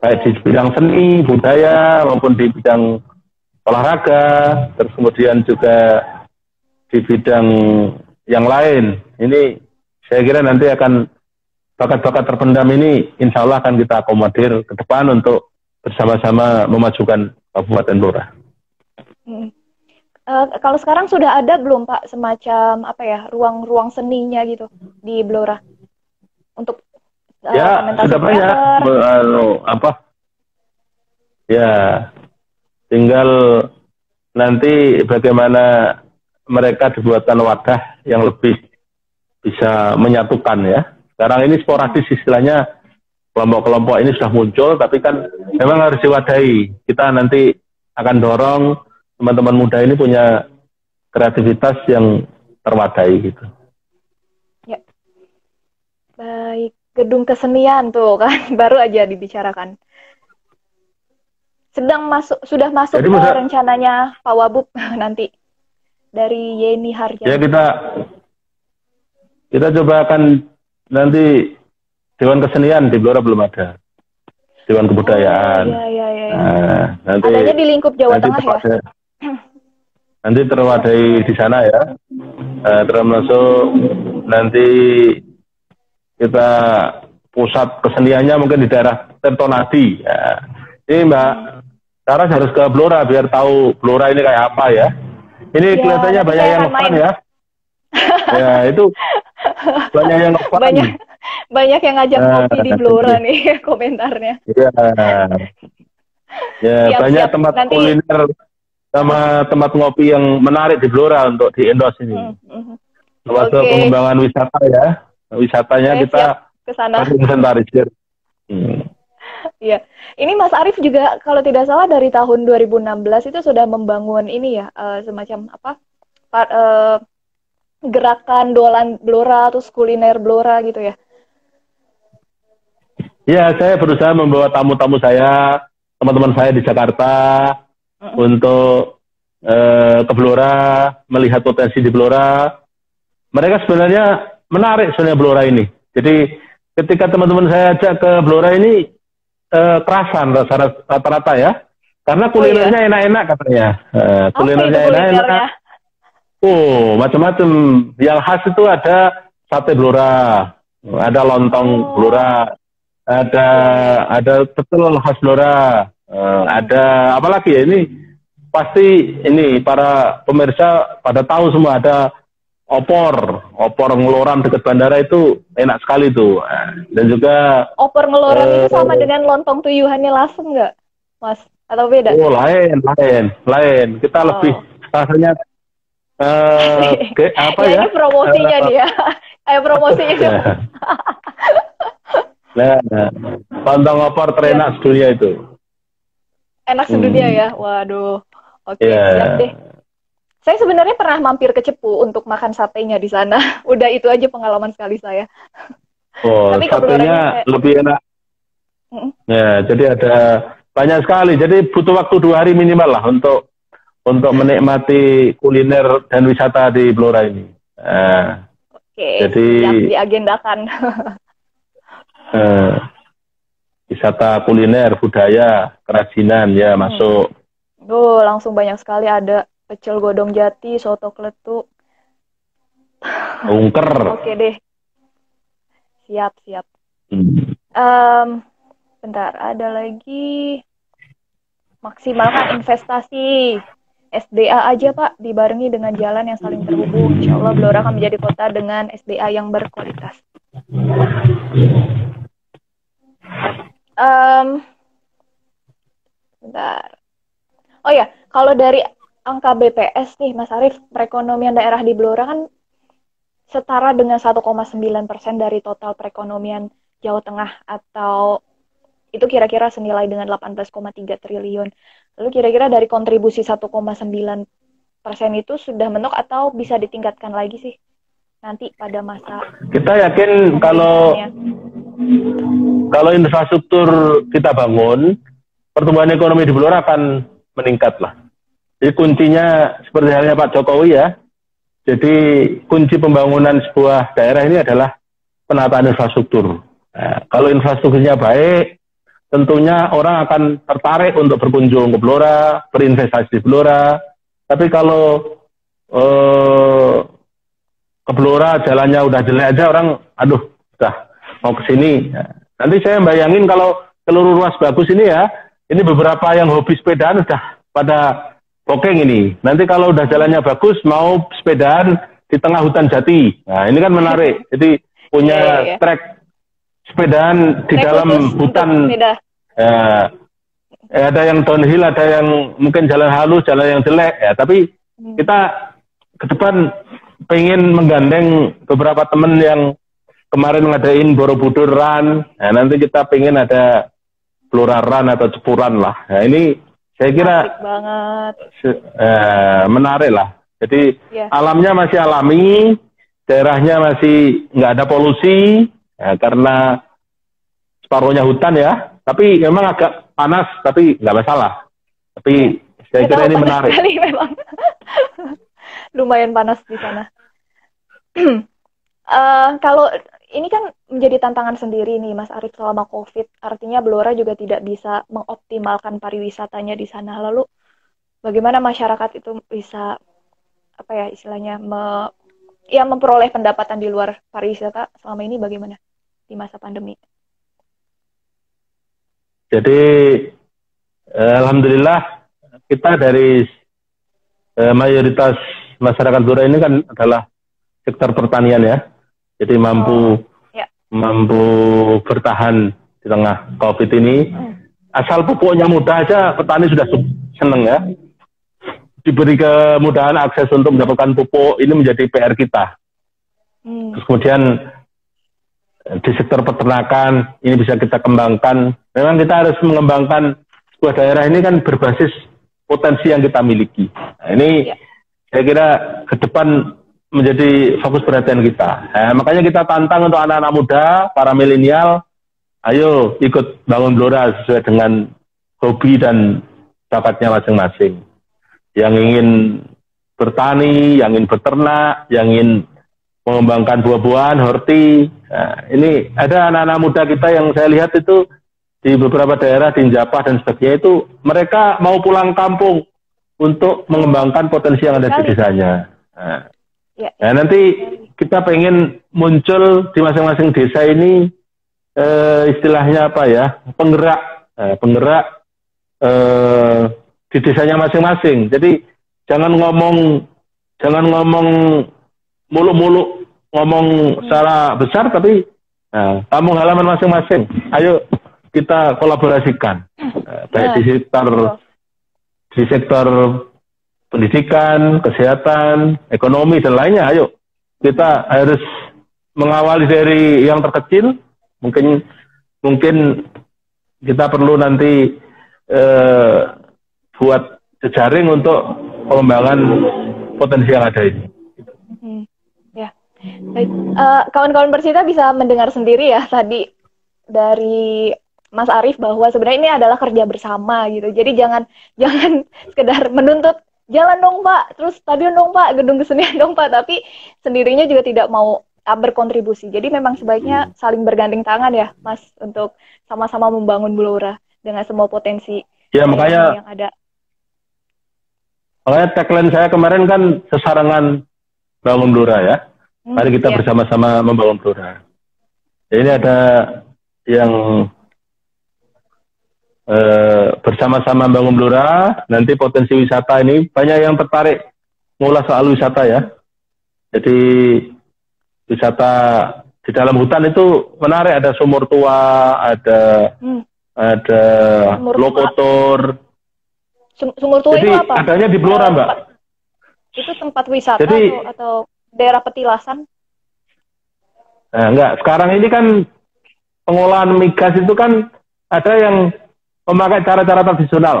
baik di bidang seni budaya maupun di bidang olahraga terus kemudian juga di bidang yang lain ini saya kira nanti akan bakat-bakat terpendam ini insya Allah akan kita akomodir ke depan untuk bersama-sama memajukan Kabupaten Blora. Hmm. Uh, kalau sekarang sudah ada belum Pak semacam apa ya ruang-ruang seninya gitu di Blora? Untuk uh, ya sudah banyak. uh, apa? Ya tinggal nanti bagaimana mereka dibuatkan wadah yang lebih bisa menyatukan ya. Sekarang ini sporadis istilahnya kelompok-kelompok ini sudah muncul tapi kan memang harus diwadahi. Kita nanti akan dorong teman-teman muda ini punya kreativitas yang terwadai gitu. Ya. Baik, gedung kesenian tuh kan baru aja dibicarakan. Sedang masuk sudah masuk Jadi, ke masa, rencananya Pak Wabub nanti dari Yeni Harja. Ya kita kita coba akan nanti Dewan Kesenian di Blora belum ada. Dewan Kebudayaan. Oh, iya, iya, iya. Nah, nanti, Adanya di lingkup Jawa Tengah ya? Nanti terwadai di sana ya. Uh, termasuk nanti kita pusat keseniannya mungkin di daerah Tertonadi ya. ini Mbak Saras harus ke Blora biar tahu Blora ini kayak apa ya. Ini ya, kelihatannya banyak yang fun ya. Ya itu banyak yang fun banyak banyak yang ngajak uh, ngopi di Blora nih komentarnya. Ya ya siap, banyak siap. tempat Nanti... kuliner sama tempat ngopi yang menarik di Blora untuk di Endos ini. Mm -hmm. Termasuk okay. pengembangan wisata ya. Wisatanya okay, kita ke sana. inventarisir. Hmm. Iya, ini Mas Arief juga kalau tidak salah dari tahun 2016 itu sudah membangun ini ya uh, semacam apa uh, gerakan dolan Blora atau kuliner Blora gitu ya? Ya, saya berusaha membawa tamu-tamu saya, teman-teman saya di Jakarta, untuk uh, ke Blora, melihat potensi di Blora. Mereka sebenarnya menarik sebenarnya Blora ini. Jadi ketika teman-teman saya ajak ke Blora ini uh, kerasan rata-rata ya. Karena kulinernya enak-enak oh, iya? katanya. Uh, kulinernya enak-enak. Oh, macam-macam. Yang khas itu ada sate Blora, ada lontong oh. Blora, ada ada betul khas Blora, uh, ada apa lagi ya ini pasti ini para pemirsa pada tahu semua ada opor opor ngeloran dekat bandara itu enak sekali tuh. Dan juga opor ngeloran uh, itu sama eh, dengan lontong tuyuhannya langsung nggak mas? Atau beda? Oh lain lain lain. Kita oh. lebih rasanya uh, ke, apa ya, ya? ini promosinya uh, nih ya. Ayo promosinya ya. nah, nah. Lontong opor terenak dunia itu enak sedunia hmm. ya. Waduh. Oke, okay, yeah. siap deh. Saya sebenarnya pernah mampir ke Cepu untuk makan satenya di sana. Udah itu aja pengalaman sekali saya. Oh, Tapi satenya saya... lebih enak. Mm-hmm. Ya, jadi ada banyak sekali. Jadi butuh waktu dua hari minimal lah untuk untuk menikmati kuliner dan wisata di Blora ini. Nah, Oke, jadi siap diagendakan. uh, wisata kuliner, budaya, kerajinan ya hmm. masuk. Duh, langsung banyak sekali ada pecel godong jati, soto kletuk. Ungker. Oke deh. Siap, siap. Hmm. Um, bentar, ada lagi maksimalkan investasi SDA aja Pak, dibarengi dengan jalan yang saling terhubung. Insya Allah Blora akan menjadi kota dengan SDA yang berkualitas. Um, bentar. Oh ya, kalau dari angka BPS nih, Mas Arief, perekonomian daerah di Blora kan setara dengan 1,9 persen dari total perekonomian Jawa Tengah atau itu kira-kira senilai dengan 18,3 triliun. Lalu kira-kira dari kontribusi 1,9 persen itu sudah mentok atau bisa ditingkatkan lagi sih nanti pada masa kita yakin kalau kalau infrastruktur kita bangun pertumbuhan ekonomi di Blora akan meningkat lah. Jadi kuncinya seperti halnya Pak Jokowi ya. Jadi kunci pembangunan sebuah daerah ini adalah penataan infrastruktur. Nah, kalau infrastrukturnya baik tentunya orang akan tertarik untuk berkunjung ke Blora berinvestasi di Blora. Tapi kalau uh, ke Blora jalannya udah jelek aja orang, aduh, udah mau ke sini. Nanti saya bayangin kalau seluruh ruas bagus ini ya, ini beberapa yang hobi sepedaan udah pada booking ini. Nanti kalau udah jalannya bagus, mau sepedaan di tengah hutan jati. Nah, ini kan menarik. Jadi punya yeah, yeah. trek sepedaan di trek dalam hutan. Ya, ya, ada yang downhill, ada yang mungkin jalan halus, jalan yang jelek ya. Tapi hmm. kita ke depan pengen menggandeng beberapa teman yang kemarin ngadain Borobudur Run. Nah, nanti kita pengen ada Blora Run atau Cepuran lah. Nah, ini saya kira banget. Eh, menarik lah. Jadi yeah. alamnya masih alami, daerahnya masih nggak ada polusi ya, karena separuhnya hutan ya. Tapi memang agak panas tapi nggak masalah. Tapi saya kira ini menarik. Sekali memang. Lumayan panas di sana. uh, kalau ini kan menjadi tantangan sendiri nih Mas Arief selama COVID. Artinya Blora juga tidak bisa mengoptimalkan pariwisatanya di sana. Lalu bagaimana masyarakat itu bisa apa ya istilahnya me, ya memperoleh pendapatan di luar pariwisata selama ini bagaimana di masa pandemi? Jadi eh, alhamdulillah kita dari eh, mayoritas masyarakat Blora ini kan adalah sektor pertanian ya. Jadi mampu oh, ya. mampu bertahan di tengah Covid ini. Hmm. Asal pupuknya mudah aja petani sudah seneng ya. Diberi kemudahan akses untuk mendapatkan pupuk ini menjadi PR kita. Hmm. Terus kemudian di sektor peternakan ini bisa kita kembangkan. Memang kita harus mengembangkan sebuah daerah ini kan berbasis potensi yang kita miliki. Nah, ini ya. saya kira ke depan menjadi fokus perhatian kita. Nah, makanya kita tantang untuk anak-anak muda, para milenial, ayo ikut bangun Blora sesuai dengan hobi dan bakatnya masing-masing. Yang ingin bertani, yang ingin beternak, yang ingin mengembangkan buah-buahan, horti. Nah, ini ada anak-anak muda kita yang saya lihat itu di beberapa daerah di Japah dan sebagainya itu mereka mau pulang kampung untuk mengembangkan potensi yang ada di desanya. Nah, ya. nah nanti kita pengen muncul di masing-masing desa ini eh, istilahnya apa ya penggerak, eh, penggerak eh, di desanya masing-masing. Jadi jangan ngomong jangan ngomong muluk-muluk ngomong secara besar tapi nah, kamu halaman masing-masing. Ayo kita kolaborasikan uh, baik di sektor di sektor pendidikan, kesehatan, ekonomi dan lainnya. Ayo kita harus mengawali dari yang terkecil. Mungkin mungkin kita perlu nanti uh, buat jejaring untuk pengembangan potensi yang ada ini. Baik, uh, kawan-kawan bersita bisa mendengar sendiri ya tadi dari Mas Arief bahwa sebenarnya ini adalah kerja bersama gitu. Jadi jangan jangan sekedar menuntut jalan dong Pak, terus stadion dong Pak, gedung kesenian dong Pak, tapi sendirinya juga tidak mau berkontribusi. Jadi memang sebaiknya saling bergandeng tangan ya, Mas, untuk sama-sama membangun Blora dengan semua potensi ya, makanya, yang ada. Makanya tagline saya kemarin kan sesarangan bangun Blora ya. Mari kita ya. bersama-sama membangun Blora. Ini ada yang eh, bersama-sama membangun Blora, nanti potensi wisata ini banyak yang tertarik mulai soal wisata ya. Jadi wisata di dalam hutan itu menarik, ada sumur tua, ada hmm. ada sumur lokotor. Sumur tua Jadi, itu apa? Adanya di Blora, Mbak. Itu tempat wisata Jadi, atau, atau daerah petilasan? Nah, enggak. Sekarang ini kan pengolahan migas itu kan ada yang memakai cara-cara tradisional.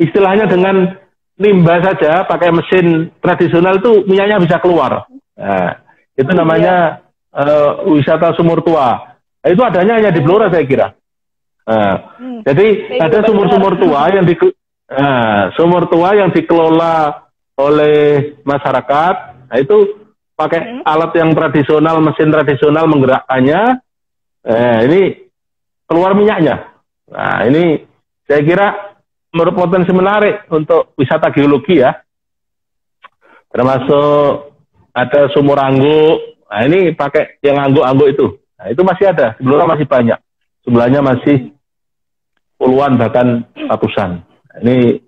istilahnya dengan limbah saja pakai mesin tradisional itu minyaknya bisa keluar. Nah, itu namanya uh, wisata sumur tua. Nah, itu adanya hanya di Blora saya kira. Nah, hmm. Jadi ada sumur-sumur tua yang di nah, sumur tua yang dikelola oleh masyarakat. Nah, itu pakai hmm. alat yang tradisional, mesin tradisional menggerakkannya. Eh, ini keluar minyaknya. Nah, ini saya kira menurut potensi menarik untuk wisata geologi ya. Termasuk ada sumur angguk. Nah, ini pakai yang angguk-angguk itu. Nah, itu masih ada. Sebelumnya masih banyak. Sebelahnya masih puluhan bahkan ratusan. Nah, ini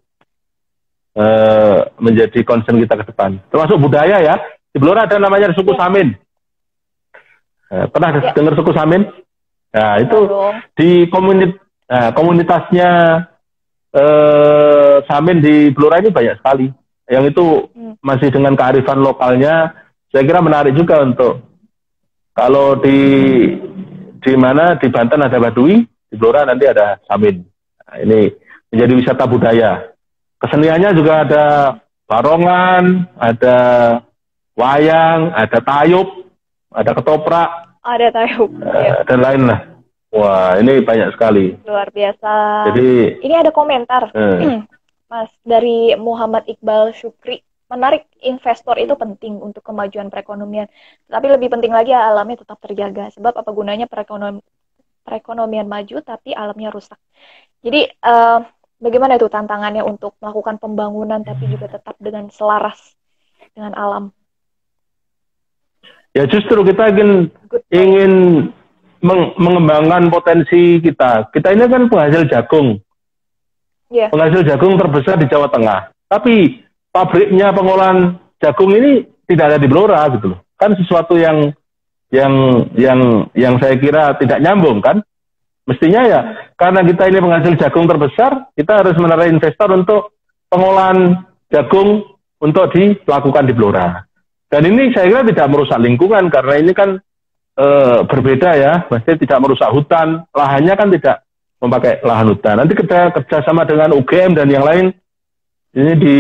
eh, menjadi concern kita ke depan. Termasuk budaya ya. Blora ada namanya suku. Samin. Eh, pernah ya. dengar suku Samin? Nah, itu di komunit nah, komunitasnya eh, Samin di Blora ini banyak sekali. Yang itu hmm. masih dengan kearifan lokalnya, saya kira menarik juga untuk kalau di di mana di Banten ada Badui, di Blora nanti ada Samin. Nah, ini menjadi wisata budaya. Keseniannya juga ada barongan, ada wayang, ada tayub, ada ketoprak, ada tahu. Uh, ya. Dan lain lah. Wah, ini banyak sekali. Luar biasa. Jadi ini ada komentar, uh, Mas dari Muhammad Iqbal Syukri. Menarik investor itu penting untuk kemajuan perekonomian. Tapi lebih penting lagi alamnya tetap terjaga. Sebab apa gunanya perekonomian perekonomian maju tapi alamnya rusak. Jadi uh, bagaimana itu tantangannya untuk melakukan pembangunan tapi juga tetap dengan selaras dengan alam? Ya justru kita ingin ingin meng, mengembangkan potensi kita. Kita ini kan penghasil jagung. Yeah. Penghasil jagung terbesar di Jawa Tengah. Tapi pabriknya pengolahan jagung ini tidak ada di Blora gitu loh. Kan sesuatu yang yang yang yang saya kira tidak nyambung kan. Mestinya ya karena kita ini penghasil jagung terbesar, kita harus menarik investor untuk pengolahan jagung untuk dilakukan di Blora. Dan ini saya kira tidak merusak lingkungan karena ini kan e, berbeda ya, maksudnya tidak merusak hutan, lahannya kan tidak memakai lahan hutan. Nanti kita kerjasama dengan UGM dan yang lain, ini di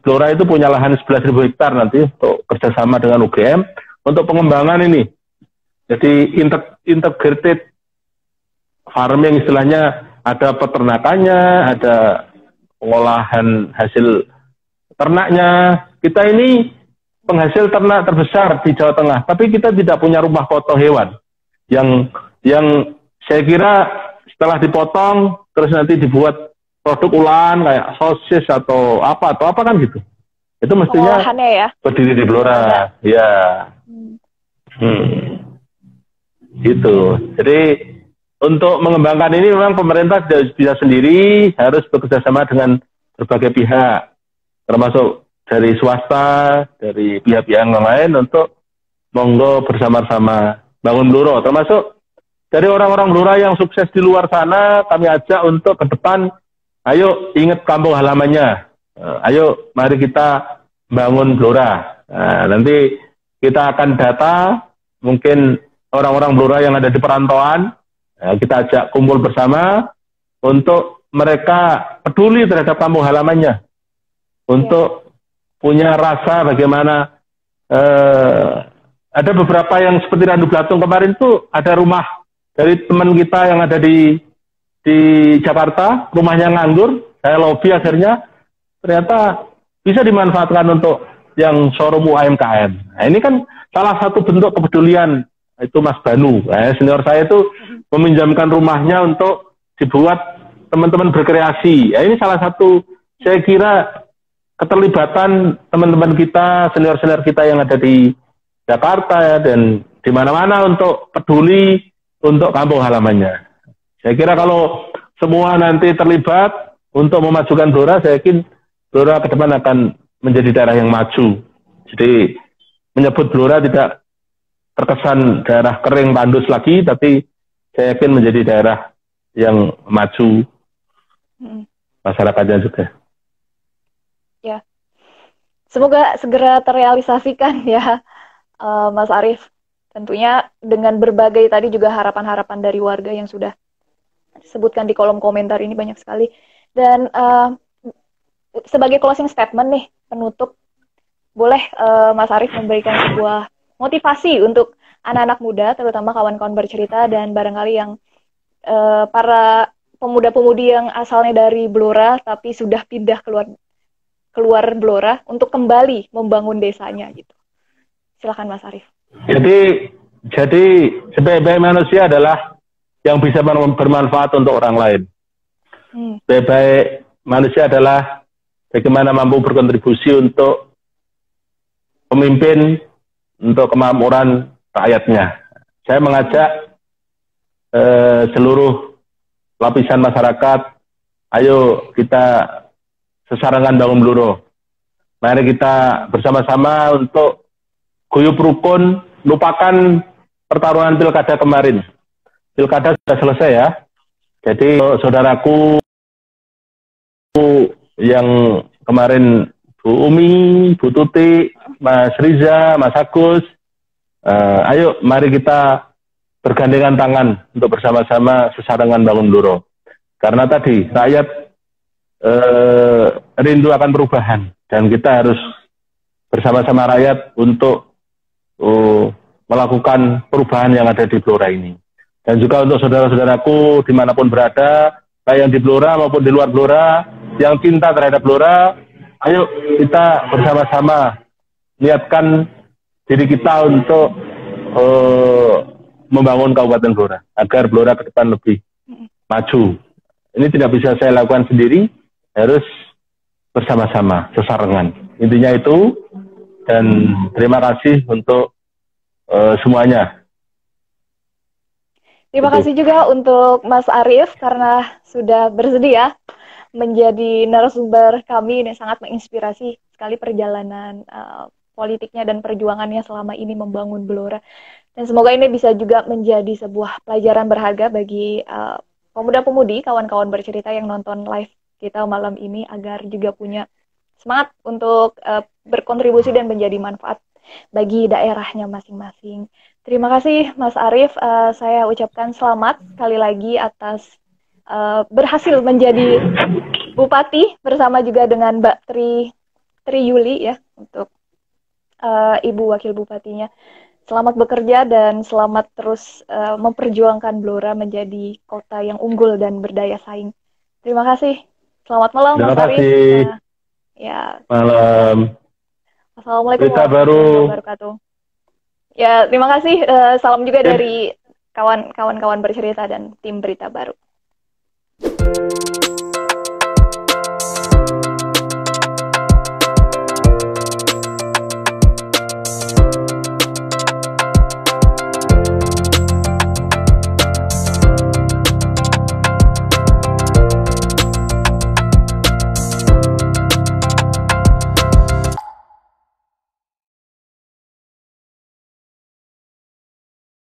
Blora itu punya lahan 11.000 hektar nanti untuk kerjasama dengan UGM untuk pengembangan ini. Jadi integrated farming istilahnya ada peternakannya, ada pengolahan hasil ternaknya. Kita ini penghasil ternak terbesar di Jawa Tengah, tapi kita tidak punya rumah foto hewan yang yang saya kira setelah dipotong terus nanti dibuat produk ulan kayak sosis atau apa atau apa kan gitu. Itu mestinya ya? berdiri di Blora. Ya. Hmm. hmm. Gitu. Jadi untuk mengembangkan ini memang pemerintah tidak bisa sendiri, harus bekerja sama dengan berbagai pihak, termasuk dari swasta, dari pihak-pihak yang lain untuk monggo bersama-sama bangun Bluro, termasuk dari orang-orang Blora yang sukses di luar sana, kami ajak untuk ke depan, ayo ingat kampung halamannya, uh, ayo mari kita bangun Blora. Nah, nanti kita akan data mungkin orang-orang Blora yang ada di perantauan, uh, kita ajak kumpul bersama untuk mereka peduli terhadap kampung halamannya, untuk punya rasa bagaimana eh, ada beberapa yang seperti Randu Blatung kemarin tuh ada rumah dari teman kita yang ada di di Jakarta, rumahnya nganggur, saya lobby akhirnya ternyata bisa dimanfaatkan untuk yang showroom UMKM. Nah, ini kan salah satu bentuk kepedulian itu Mas Banu, eh, senior saya itu meminjamkan rumahnya untuk dibuat teman-teman berkreasi. Ya, ini salah satu saya kira keterlibatan teman-teman kita, senior-senior kita yang ada di Jakarta ya, dan di mana-mana untuk peduli untuk kampung halamannya. Saya kira kalau semua nanti terlibat untuk memajukan Blora, saya yakin Blora ke depan akan menjadi daerah yang maju. Jadi menyebut Blora tidak terkesan daerah kering tandus lagi, tapi saya yakin menjadi daerah yang maju hmm. masyarakatnya juga. Semoga segera terrealisasikan ya, uh, Mas Arief. Tentunya dengan berbagai tadi juga harapan-harapan dari warga yang sudah disebutkan di kolom komentar ini banyak sekali. Dan uh, sebagai closing statement nih penutup boleh uh, Mas Arief memberikan sebuah motivasi untuk anak-anak muda terutama kawan-kawan bercerita dan barangkali yang uh, para pemuda-pemudi yang asalnya dari Blora tapi sudah pindah keluar keluar Blora untuk kembali membangun desanya gitu. Silakan Mas Arief. Jadi jadi sebaik-baik manusia adalah yang bisa bermanfaat untuk orang lain. Hmm. Sebaik-baik manusia adalah bagaimana mampu berkontribusi untuk pemimpin untuk kemakmuran rakyatnya. Saya mengajak eh, seluruh lapisan masyarakat, ayo kita sesarangan bangun Bluro. Mari kita bersama-sama untuk guyup rukun, lupakan pertarungan pilkada kemarin. Pilkada sudah selesai ya. Jadi saudaraku yang kemarin Bu Umi, Bu Tuti, Mas Riza, Mas Agus, uh, ayo mari kita bergandengan tangan untuk bersama-sama sesarengan bangun Luro. Karena tadi rakyat uh, rindu akan perubahan dan kita harus bersama-sama rakyat untuk uh, melakukan perubahan yang ada di Blora ini. Dan juga untuk saudara-saudaraku di mana pun berada, baik yang di Blora maupun di luar Blora, yang cinta terhadap Blora, ayo kita bersama-sama niatkan diri kita untuk uh, membangun Kabupaten Blora agar Blora ke depan lebih maju. Ini tidak bisa saya lakukan sendiri, harus bersama-sama, sesarengan. Intinya itu, dan terima kasih untuk uh, semuanya. Terima kasih juga untuk Mas Arief karena sudah bersedia menjadi narasumber kami yang sangat menginspirasi sekali perjalanan uh, politiknya dan perjuangannya selama ini membangun Blora. Dan semoga ini bisa juga menjadi sebuah pelajaran berharga bagi uh, pemuda-pemudi, kawan-kawan bercerita yang nonton live kita malam ini agar juga punya semangat untuk uh, berkontribusi dan menjadi manfaat bagi daerahnya masing-masing. Terima kasih Mas Arief, uh, saya ucapkan selamat sekali lagi atas uh, berhasil menjadi bupati bersama juga dengan Mbak Tri Tri Yuli ya untuk uh, Ibu Wakil Bupatinya. Selamat bekerja dan selamat terus uh, memperjuangkan Blora menjadi kota yang unggul dan berdaya saing. Terima kasih. Selamat malam Terima Mas kasih. Nah, ya. Malam. Assalamualaikum warahmatullahi wabarakatuh. Ya, terima kasih. Uh, salam juga ya. dari kawan-kawan bercerita dan tim berita baru. Thank you